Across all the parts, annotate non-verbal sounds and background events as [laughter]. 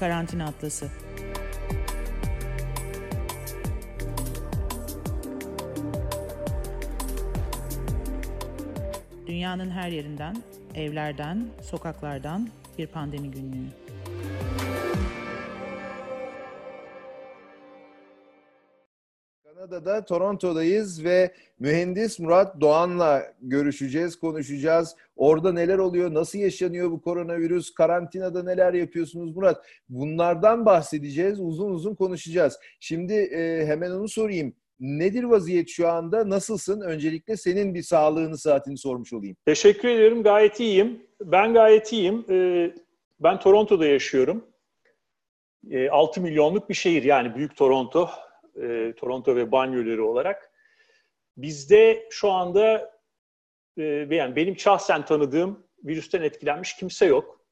Karantina Atlası. Dünyanın her yerinden, evlerden, sokaklardan bir pandemi günlüğü. Kanada'da Toronto'dayız ve mühendis Murat Doğan'la görüşeceğiz, konuşacağız. Orada neler oluyor, nasıl yaşanıyor bu koronavirüs, karantinada neler yapıyorsunuz Murat? Bunlardan bahsedeceğiz, uzun uzun konuşacağız. Şimdi e, hemen onu sorayım. Nedir vaziyet şu anda? Nasılsın? Öncelikle senin bir sağlığını, saatini sormuş olayım. Teşekkür ederim. Gayet iyiyim. Ben gayet iyiyim. Ee, ben Toronto'da yaşıyorum. 6 ee, milyonluk bir şehir yani Büyük Toronto. Ee, Toronto ve banyoları olarak. Bizde şu anda e, yani benim şahsen tanıdığım virüsten etkilenmiş kimse yok.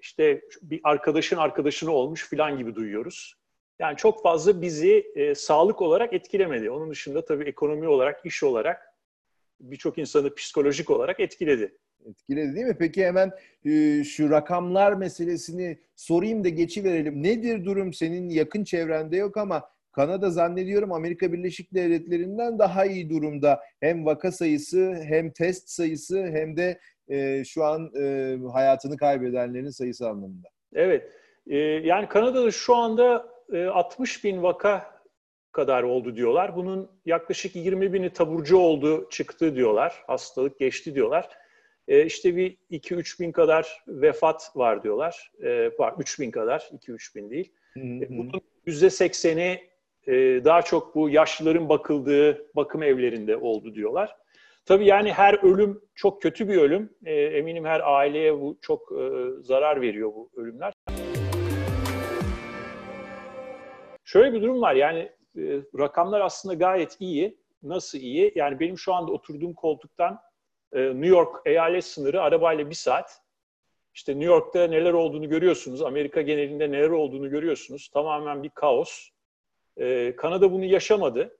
İşte bir arkadaşın arkadaşını olmuş filan gibi duyuyoruz. Yani çok fazla bizi e, sağlık olarak etkilemedi. Onun dışında tabii ekonomi olarak, iş olarak birçok insanı psikolojik olarak etkiledi. Etkiledi değil mi? Peki hemen e, şu rakamlar meselesini sorayım da geçiverelim. Nedir durum senin yakın çevrende yok ama Kanada zannediyorum Amerika Birleşik Devletleri'nden daha iyi durumda. Hem vaka sayısı hem test sayısı hem de e, şu an e, hayatını kaybedenlerin sayısı anlamında. Evet. E, yani Kanada'da şu anda e, 60 bin vaka kadar oldu diyorlar. Bunun yaklaşık 20 bini taburcu oldu, çıktı diyorlar. Hastalık geçti diyorlar. E, işte bir 2-3 bin kadar vefat var diyorlar. E, var 3 bin kadar, 2-3 bin değil. Hı hı. E, bunun %80'i e, daha çok bu yaşlıların bakıldığı bakım evlerinde oldu diyorlar. Tabii yani her ölüm çok kötü bir ölüm. E, eminim her aileye bu çok e, zarar veriyor bu ölümler. Şöyle bir durum var yani rakamlar aslında gayet iyi. Nasıl iyi? Yani benim şu anda oturduğum koltuktan New York eyalet sınırı arabayla bir saat. İşte New York'ta neler olduğunu görüyorsunuz. Amerika genelinde neler olduğunu görüyorsunuz. Tamamen bir kaos. Ee, Kanada bunu yaşamadı.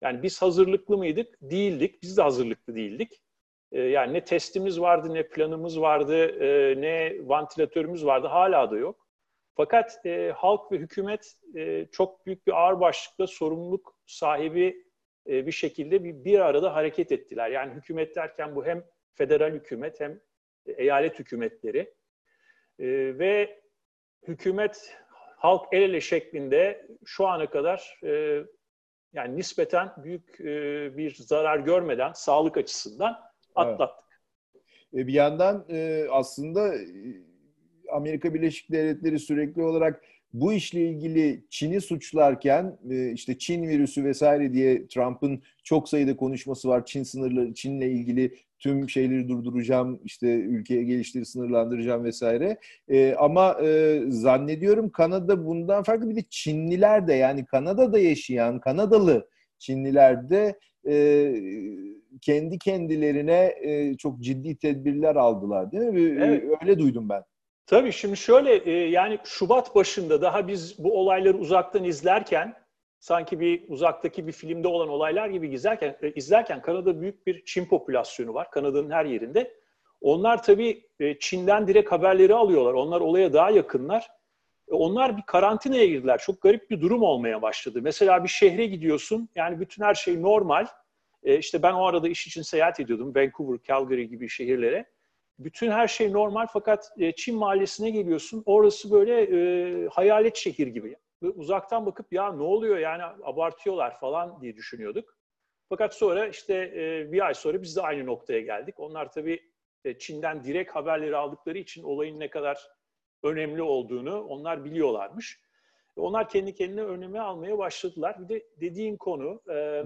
Yani biz hazırlıklı mıydık? Değildik. Biz de hazırlıklı değildik. Ee, yani ne testimiz vardı, ne planımız vardı, e, ne vantilatörümüz vardı. Hala da yok. Fakat e, halk ve hükümet e, çok büyük bir ağır başlıkla sorumluluk sahibi e, bir şekilde bir, bir arada hareket ettiler. Yani hükümet derken bu hem federal hükümet hem eyalet hükümetleri e, ve hükümet halk el ele şeklinde şu ana kadar e, yani nispeten büyük e, bir zarar görmeden sağlık açısından atlattık. Evet. E, bir yandan e, aslında e, Amerika Birleşik Devletleri sürekli olarak bu işle ilgili Çin'i suçlarken e, işte Çin virüsü vesaire diye Trump'ın çok sayıda konuşması var. Çin sınırları, Çin'le ilgili tüm şeyleri durduracağım, işte ülkeye gelişleri sınırlandıracağım vesaire. E, ama e, zannediyorum Kanada bundan farklı bir de Çinliler de yani Kanada'da yaşayan Kanadalı Çinliler de e, kendi kendilerine e, çok ciddi tedbirler aldılar değil mi? Evet. Öyle duydum ben. Tabii şimdi şöyle e, yani Şubat başında daha biz bu olayları uzaktan izlerken sanki bir uzaktaki bir filmde olan olaylar gibi izlerken, e, izlerken Kanada büyük bir Çin popülasyonu var. Kanada'nın her yerinde. Onlar tabii e, Çin'den direkt haberleri alıyorlar. Onlar olaya daha yakınlar. Onlar bir karantinaya girdiler. Çok garip bir durum olmaya başladı. Mesela bir şehre gidiyorsun. Yani bütün her şey normal. İşte ben o arada iş için seyahat ediyordum. Vancouver, Calgary gibi şehirlere. Bütün her şey normal fakat e, Çin mahallesine geliyorsun. Orası böyle e, hayalet şehir gibi uzaktan bakıp ya ne oluyor yani abartıyorlar falan diye düşünüyorduk. Fakat sonra işte e, bir ay sonra biz de aynı noktaya geldik. Onlar tabii e, Çin'den direkt haberleri aldıkları için olayın ne kadar önemli olduğunu onlar biliyorlarmış. Onlar kendi kendine öneme almaya başladılar. Bir de dediğin konu e,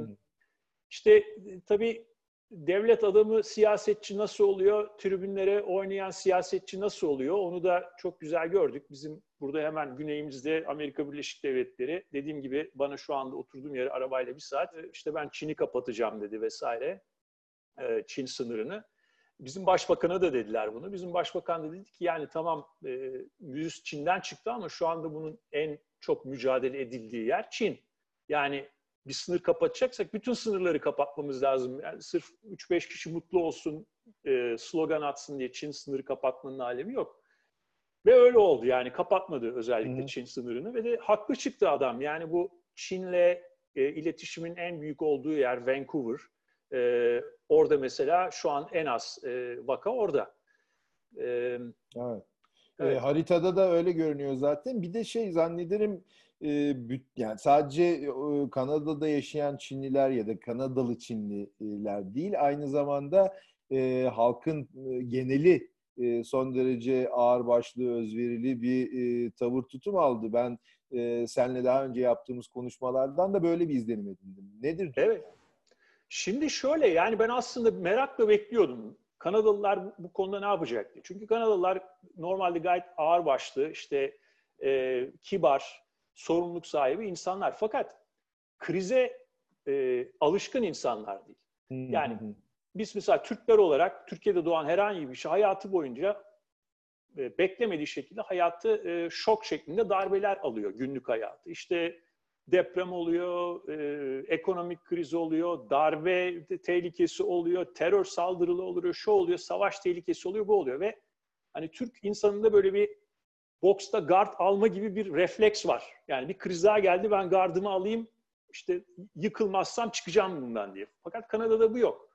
işte tabii devlet adamı siyasetçi nasıl oluyor, tribünlere oynayan siyasetçi nasıl oluyor onu da çok güzel gördük. Bizim burada hemen güneyimizde Amerika Birleşik Devletleri dediğim gibi bana şu anda oturduğum yere arabayla bir saat e, işte ben Çin'i kapatacağım dedi vesaire e, Çin sınırını. Bizim başbakana da dediler bunu. Bizim başbakan da dedi ki yani tamam e, virüs Çin'den çıktı ama şu anda bunun en çok mücadele edildiği yer Çin. Yani bir sınır kapatacaksak bütün sınırları kapatmamız lazım. Yani sırf 3-5 kişi mutlu olsun, e, slogan atsın diye Çin sınırı kapatmanın alemi yok. Ve öyle oldu yani kapatmadı özellikle Hı. Çin sınırını ve de haklı çıktı adam. Yani bu Çin'le e, iletişimin en büyük olduğu yer Vancouver. E, orada mesela şu an en az e, vaka orada. E, Evet. Evet. E, haritada da öyle görünüyor zaten. Bir de şey zannederim e, yani sadece Kanada'da yaşayan Çinliler ya da Kanadalı Çinliler değil, aynı zamanda halkın geneli son derece ağırbaşlı, özverili bir tavır tutum aldı. Ben e, seninle daha önce yaptığımız konuşmalardan da böyle bir izlenim edindim. Nedir? Evet. Şimdi şöyle yani ben aslında merakla bekliyordum. Kanadalılar bu konuda ne yapacak. Çünkü Kanadalılar normalde gayet ağırbaşlı, işte e, kibar, sorumluluk sahibi insanlar. Fakat krize e, alışkın insanlar değil. Yani. Biz mesela Türkler olarak Türkiye'de doğan herhangi bir şey hayatı boyunca e, beklemediği şekilde hayatı e, şok şeklinde darbeler alıyor günlük hayatı. İşte deprem oluyor, e, ekonomik kriz oluyor, darbe te- tehlikesi oluyor, terör saldırılı oluyor, şu oluyor, savaş tehlikesi oluyor, bu oluyor ve hani Türk insanında böyle bir boksta guard alma gibi bir refleks var. Yani bir kriz geldi ben gardımı alayım işte yıkılmazsam çıkacağım bundan diye. Fakat Kanada'da bu yok.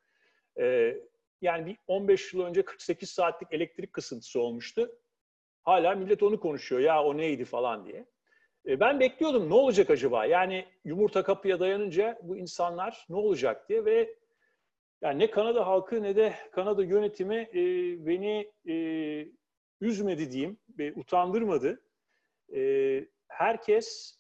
Ee, yani bir 15 yıl önce 48 saatlik elektrik kısıntısı olmuştu. Hala millet onu konuşuyor ya o neydi falan diye. Ee, ben bekliyordum ne olacak acaba? Yani yumurta kapıya dayanınca bu insanlar ne olacak diye ve yani ne Kanada halkı ne de Kanada yönetimi e, beni e, üzmedi diyeyim, e, utandırmadı. E, herkes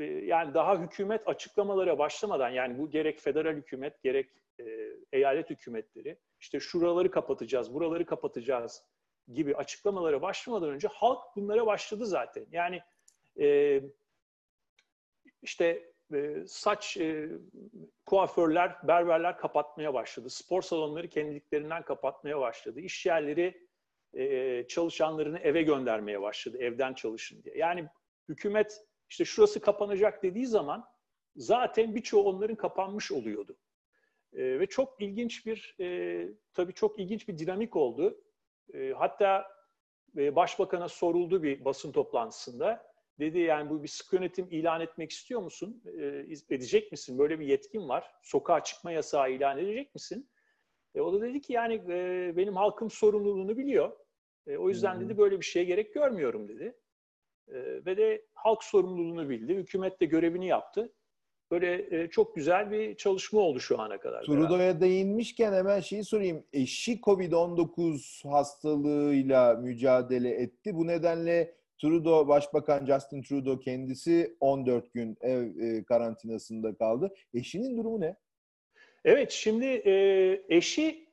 e, yani daha hükümet açıklamalara başlamadan yani bu gerek federal hükümet gerek e, eyalet hükümetleri işte şuraları kapatacağız, buraları kapatacağız gibi açıklamalara başlamadan önce halk bunlara başladı zaten. Yani e, işte saç kuaförler, berberler kapatmaya başladı. Spor salonları kendiliklerinden kapatmaya başladı. İş yerleri e, çalışanlarını eve göndermeye başladı. Evden çalışın diye. Yani hükümet işte şurası kapanacak dediği zaman zaten birçoğu onların kapanmış oluyordu. E, ve çok ilginç bir, e, tabii çok ilginç bir dinamik oldu. E, hatta başbakana soruldu bir basın toplantısında. Dedi yani bu bir sıkı yönetim ilan etmek istiyor musun? Edecek misin? Böyle bir yetkin var. Sokağa çıkma yasağı ilan edecek misin? E, o da dedi ki yani e, benim halkım sorumluluğunu biliyor. E, o yüzden hı. dedi böyle bir şeye gerek görmüyorum dedi. E, ve de halk sorumluluğunu bildi. Hükümet de görevini yaptı. Böyle e, çok güzel bir çalışma oldu şu ana kadar. Trudeau'ya değinmişken hemen şeyi sorayım. Eşi Covid-19 hastalığıyla mücadele etti. Bu nedenle Trudeau, Başbakan Justin Trudeau kendisi 14 gün ev e, karantinasında kaldı. Eşinin durumu ne? Evet şimdi e, eşi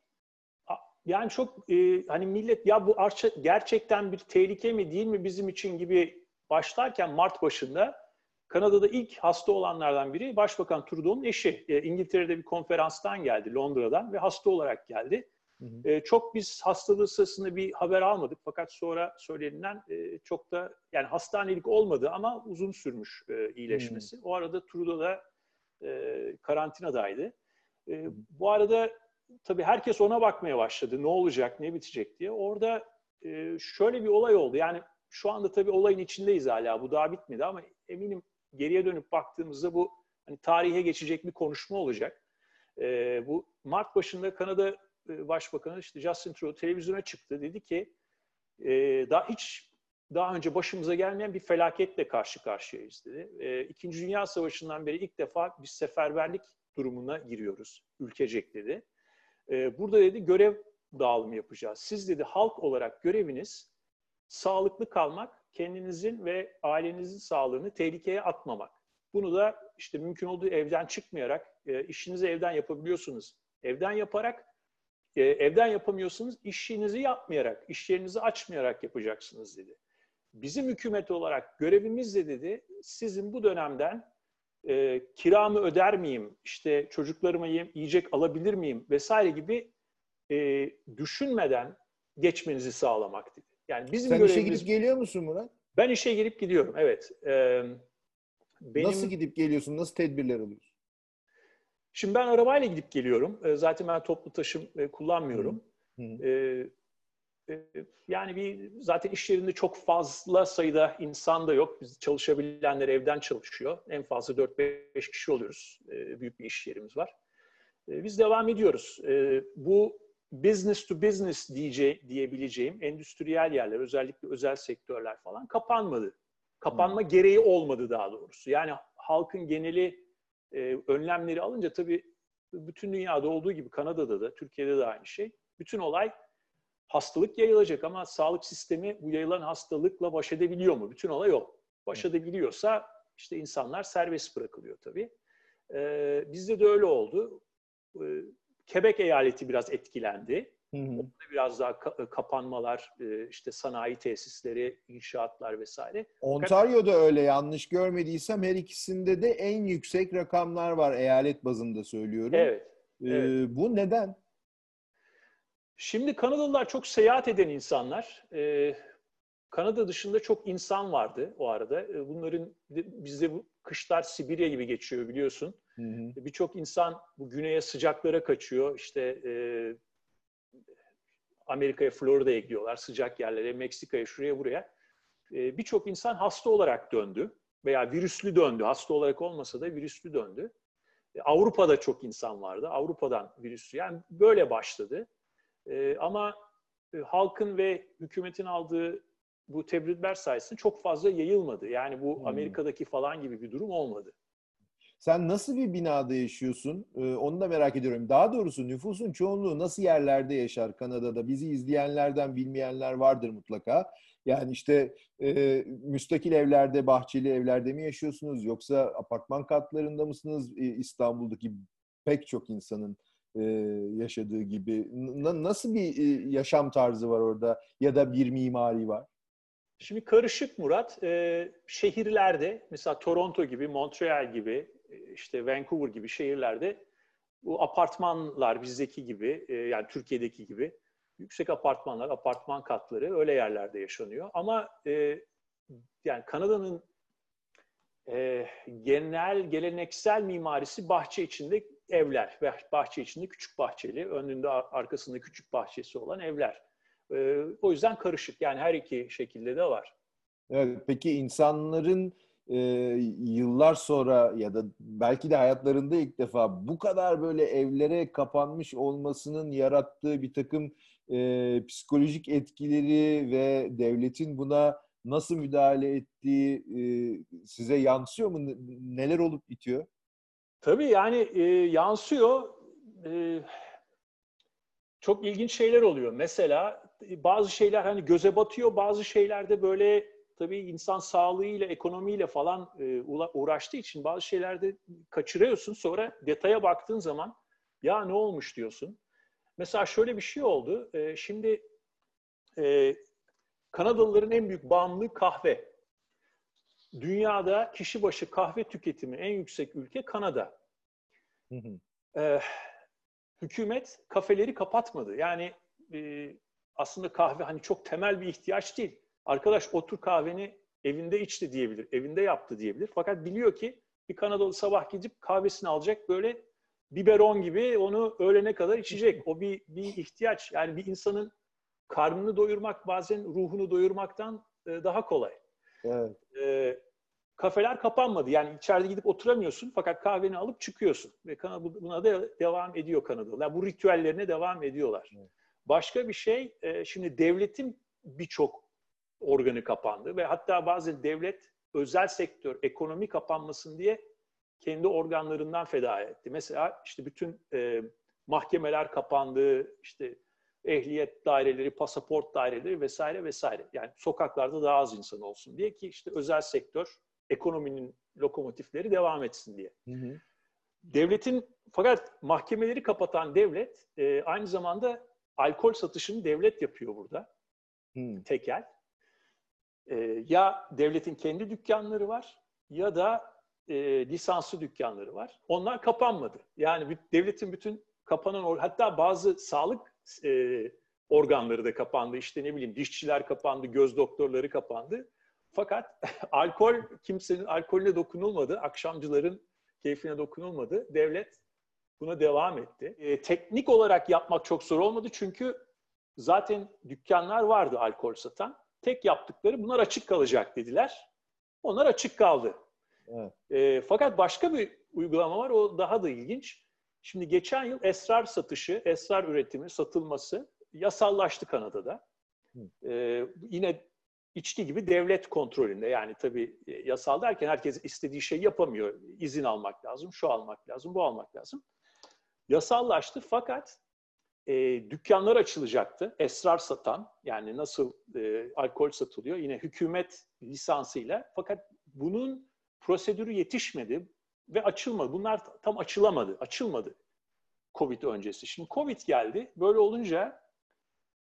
yani çok e, hani millet ya bu arça, gerçekten bir tehlike mi değil mi bizim için gibi başlarken Mart başında Kanada'da ilk hasta olanlardan biri Başbakan Trudeau'nun eşi. E, İngiltere'de bir konferanstan geldi Londra'dan ve hasta olarak geldi. Hı hı. E, çok biz hastalığı sırasında bir haber almadık fakat sonra söylenilen e, çok da yani hastanelik olmadı ama uzun sürmüş e, iyileşmesi. O arada Trudeau da e, karantinadaydı. E, bu arada tabii herkes ona bakmaya başladı. Ne olacak, ne bitecek diye. Orada e, şöyle bir olay oldu. Yani şu anda tabii olayın içindeyiz hala. Bu daha bitmedi ama eminim geriye dönüp baktığımızda bu hani tarihe geçecek bir konuşma olacak. E, bu Mart başında Kanada e, Başbakanı işte Justin Trudeau televizyona çıktı. Dedi ki e, daha hiç daha önce başımıza gelmeyen bir felaketle karşı karşıyayız dedi. E, İkinci Dünya Savaşı'ndan beri ilk defa bir seferberlik durumuna giriyoruz ülkecek dedi. E, burada dedi görev dağılımı yapacağız. Siz dedi halk olarak göreviniz sağlıklı kalmak, kendinizin ve ailenizin sağlığını tehlikeye atmamak. Bunu da işte mümkün olduğu evden çıkmayarak, e, işinizi evden yapabiliyorsunuz. Evden yaparak, e, evden yapamıyorsunuz, işinizi yapmayarak, iş yerinizi açmayarak yapacaksınız dedi. Bizim hükümet olarak görevimiz de dedi, sizin bu dönemden e, kiramı öder miyim, işte çocuklarıma ye- yiyecek alabilir miyim vesaire gibi e, düşünmeden geçmenizi sağlamak dedi. Yani bizim Sen işe görevimiz... gidip geliyor musun Murat? Ben işe girip gidiyorum, evet. Ee, benim, Nasıl gidip geliyorsun? Nasıl tedbirler alıyorsun? Şimdi ben arabayla gidip geliyorum. Ee, zaten ben toplu taşım e, kullanmıyorum. Hı hı. E, yani bir zaten iş yerinde çok fazla sayıda insan da yok. Biz çalışabilenler evden çalışıyor. En fazla 4-5 kişi oluyoruz. E, büyük bir iş yerimiz var. E, biz devam ediyoruz. Bu business to business diyece, diyebileceğim endüstriyel yerler, özellikle özel sektörler falan kapanmadı. Kapanma hmm. gereği olmadı daha doğrusu. Yani halkın geneli önlemleri alınca tabii bütün dünyada olduğu gibi Kanada'da da, Türkiye'de de aynı şey. Bütün olay hastalık yayılacak ama sağlık sistemi bu yayılan hastalıkla baş edebiliyor mu? Bütün olay o. Baş edebiliyorsa işte insanlar serbest bırakılıyor tabii. Ee, bizde de öyle oldu. Ee, Quebec eyaleti biraz etkilendi. Hı hı. biraz daha ka- kapanmalar, e, işte sanayi tesisleri, inşaatlar vesaire. Ontario'da öyle yanlış görmediysem her ikisinde de en yüksek rakamlar var eyalet bazında söylüyorum. Evet. Ee, evet. Bu neden? Şimdi Kanadalılar çok seyahat eden insanlar. Ee, Kanada dışında çok insan vardı o arada. Ee, bunların bizde bu kışlar Sibirya gibi geçiyor biliyorsun. Birçok insan bu güneye sıcaklara kaçıyor. İşte e, Amerika'ya, Florida'ya gidiyorlar, sıcak yerlere, Meksika'ya, şuraya buraya. E, Birçok insan hasta olarak döndü veya virüslü döndü. Hasta olarak olmasa da virüslü döndü. E, Avrupa'da çok insan vardı. Avrupa'dan virüslü. Yani böyle başladı. E, ama e, halkın ve hükümetin aldığı bu tebritler sayesinde çok fazla yayılmadı. Yani bu hmm. Amerika'daki falan gibi bir durum olmadı. Sen nasıl bir binada yaşıyorsun? Ee, onu da merak ediyorum. Daha doğrusu nüfusun çoğunluğu nasıl yerlerde yaşar Kanada'da? Bizi izleyenlerden bilmeyenler vardır mutlaka. Yani işte e, müstakil evlerde, bahçeli evlerde mi yaşıyorsunuz? Yoksa apartman katlarında mısınız? E, İstanbul'daki pek çok insanın e, yaşadığı gibi. N- nasıl bir e, yaşam tarzı var orada ya da bir mimari var? Şimdi karışık Murat. E, şehirlerde mesela Toronto gibi, Montreal gibi, işte Vancouver gibi şehirlerde bu apartmanlar bizdeki gibi, yani Türkiye'deki gibi yüksek apartmanlar, apartman katları öyle yerlerde yaşanıyor. Ama yani Kanada'nın e, genel geleneksel mimarisi bahçe içinde evler ve bahçe içinde küçük bahçeli, önünde arkasında küçük bahçesi olan evler. E, o yüzden karışık yani her iki şekilde de var. Evet, peki insanların e, yıllar sonra ya da belki de hayatlarında ilk defa bu kadar böyle evlere kapanmış olmasının yarattığı bir takım e, psikolojik etkileri ve devletin buna nasıl müdahale ettiği e, size yansıyor mu? Neler olup bitiyor? Tabii yani e, yansıyor. E, çok ilginç şeyler oluyor. Mesela bazı şeyler hani göze batıyor, bazı şeylerde böyle tabii insan sağlığıyla, ekonomiyle falan e, uğraştığı için bazı şeylerde kaçırıyorsun. Sonra detaya baktığın zaman ya ne olmuş diyorsun. Mesela şöyle bir şey oldu. E, şimdi e, Kanadalıların en büyük bağımlılığı kahve. Dünyada kişi başı kahve tüketimi en yüksek ülke Kanada. Hı hı. Ee, hükümet kafeleri kapatmadı. Yani e, aslında kahve hani çok temel bir ihtiyaç değil. Arkadaş otur kahveni evinde içti diyebilir, evinde yaptı diyebilir. Fakat biliyor ki bir Kanadalı sabah gidip kahvesini alacak böyle biberon gibi onu öğlene kadar içecek. O bir, bir ihtiyaç. Yani bir insanın karnını doyurmak bazen ruhunu doyurmaktan daha kolay. Evet. E, kafeler kapanmadı. Yani içeride gidip oturamıyorsun fakat kahveni alıp çıkıyorsun. Ve buna da devam ediyor Kanadalılar. Bu ritüellerine devam ediyorlar. Evet. Başka bir şey, e, şimdi devletin birçok organı kapandı ve hatta bazı devlet özel sektör ekonomi kapanmasın diye kendi organlarından feda etti. Mesela işte bütün e, mahkemeler kapandı, işte ehliyet daireleri, pasaport daireleri vesaire vesaire. Yani sokaklarda daha az insan olsun diye ki işte özel sektör ekonominin lokomotifleri devam etsin diye. Hı hı. Devletin fakat mahkemeleri kapatan devlet e, aynı zamanda alkol satışını devlet yapıyor burada. Hı. Tekel. E, ya devletin kendi dükkanları var ya da e, lisanslı dükkanları var. Onlar kapanmadı. Yani devletin bütün kapanan hatta bazı sağlık e, organları da kapandı. İşte ne bileyim dişçiler kapandı, göz doktorları kapandı. Fakat [laughs] alkol kimsenin alkolüne dokunulmadı. Akşamcıların keyfine dokunulmadı. Devlet buna devam etti. E, teknik olarak yapmak çok zor olmadı çünkü zaten dükkanlar vardı alkol satan. Tek yaptıkları bunlar açık kalacak dediler. Onlar açık kaldı. Evet. E, fakat başka bir uygulama var. O daha da ilginç. Şimdi geçen yıl esrar satışı, esrar üretimi, satılması yasallaştı Kanada'da. E, yine içki gibi devlet kontrolünde. Yani tabii e, yasal derken herkes istediği şey yapamıyor. İzin almak lazım, şu almak lazım, bu almak lazım. Yasallaştı fakat e, dükkanlar açılacaktı. Esrar satan yani nasıl e, alkol satılıyor yine hükümet lisansıyla. Fakat bunun prosedürü yetişmedi ve açılmadı. Bunlar tam açılamadı, açılmadı Covid öncesi. Şimdi Covid geldi. Böyle olunca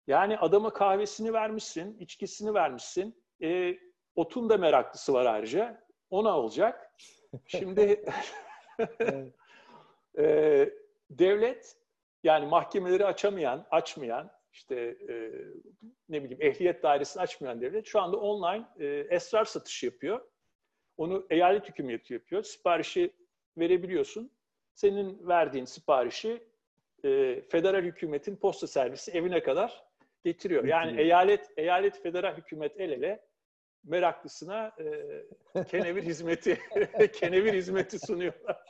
yani adama kahvesini vermişsin, içkisini vermişsin. E, otun da meraklısı var ayrıca. Ona olacak. Şimdi [laughs] [laughs] e, devlet yani mahkemeleri açamayan, açmayan, işte e, ne bileyim ehliyet dairesini açmayan devlet şu anda online e, esrar satışı yapıyor. Onu eyalet hükümeti yapıyor. Siparişi verebiliyorsun. Senin verdiğin siparişi e, federal hükümetin posta servisi evine kadar getiriyor. Yani eyalet eyalet federal hükümet el ele meraklısına e, kenevir hizmeti [laughs] kenevir hizmeti sunuyorlar.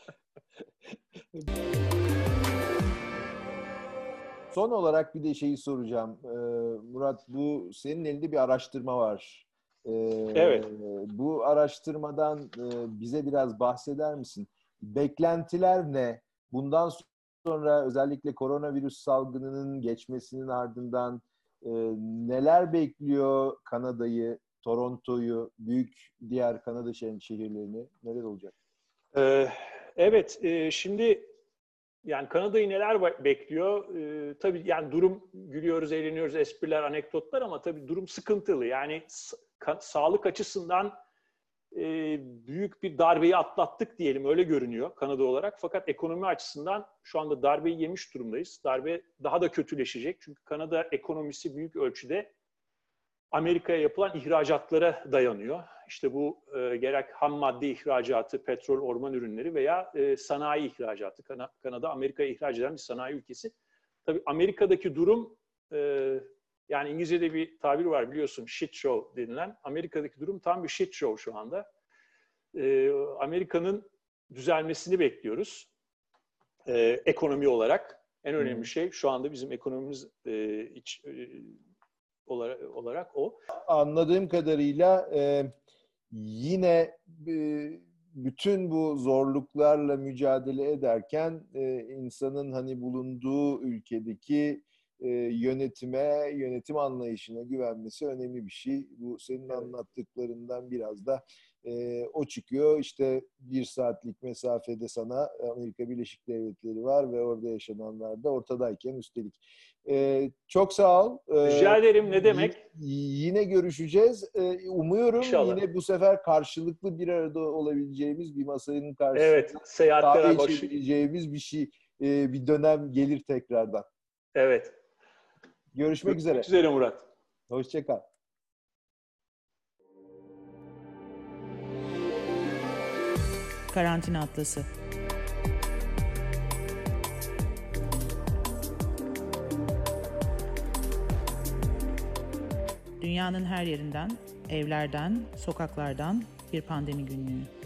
Son olarak bir de şeyi soracağım. Ee, Murat bu senin elinde bir araştırma var. Ee, evet. Bu araştırmadan e, bize biraz bahseder misin? Beklentiler ne? Bundan sonra özellikle koronavirüs salgınının geçmesinin ardından e, neler bekliyor Kanada'yı, Toronto'yu, büyük diğer Kanada şehirlerini? Neler olacak? Ee, evet, e, şimdi yani Kanada'yı neler bekliyor? Ee, tabii yani durum gülüyoruz, eğleniyoruz, espriler, anekdotlar ama tabii durum sıkıntılı. Yani sağlık açısından e, büyük bir darbeyi atlattık diyelim öyle görünüyor Kanada olarak. Fakat ekonomi açısından şu anda darbeyi yemiş durumdayız. Darbe daha da kötüleşecek çünkü Kanada ekonomisi büyük ölçüde Amerika'ya yapılan ihracatlara dayanıyor. İşte bu e, gerek ham madde ihracatı, petrol, orman ürünleri veya e, sanayi ihracatı. Kan Kanada Amerika'ya ihraç eden bir sanayi ülkesi. Tabii Amerika'daki durum e, yani İngilizce'de bir tabir var biliyorsun shit show denilen. Amerika'daki durum tam bir shit show şu anda. E, Amerika'nın düzelmesini bekliyoruz. E, ekonomi olarak. En önemli hmm. şey şu anda bizim ekonomimiz e, iç, e, olarak, olarak o. Anladığım kadarıyla e, yine e, bütün bu zorluklarla mücadele ederken e, insanın hani bulunduğu ülkedeki e, yönetime, yönetim anlayışına güvenmesi önemli bir şey. Bu senin evet. anlattıklarından biraz da e, o çıkıyor. İşte bir saatlik mesafede sana Amerika Birleşik Devletleri var ve orada yaşananlar da ortadayken üstelik. E, çok sağ ol. E, Rica ederim. Ne demek? yine görüşeceğiz. E, umuyorum İnşallah. yine bu sefer karşılıklı bir arada olabileceğimiz bir masanın karşısında evet, seyahatlere baş... bir şey, e, bir dönem gelir tekrardan. Evet. Görüşmek üzere. Görüşmek üzere Murat. Hoşçakal. Karantina Atlası Dünyanın her yerinden, evlerden, sokaklardan bir pandemi günlüğü.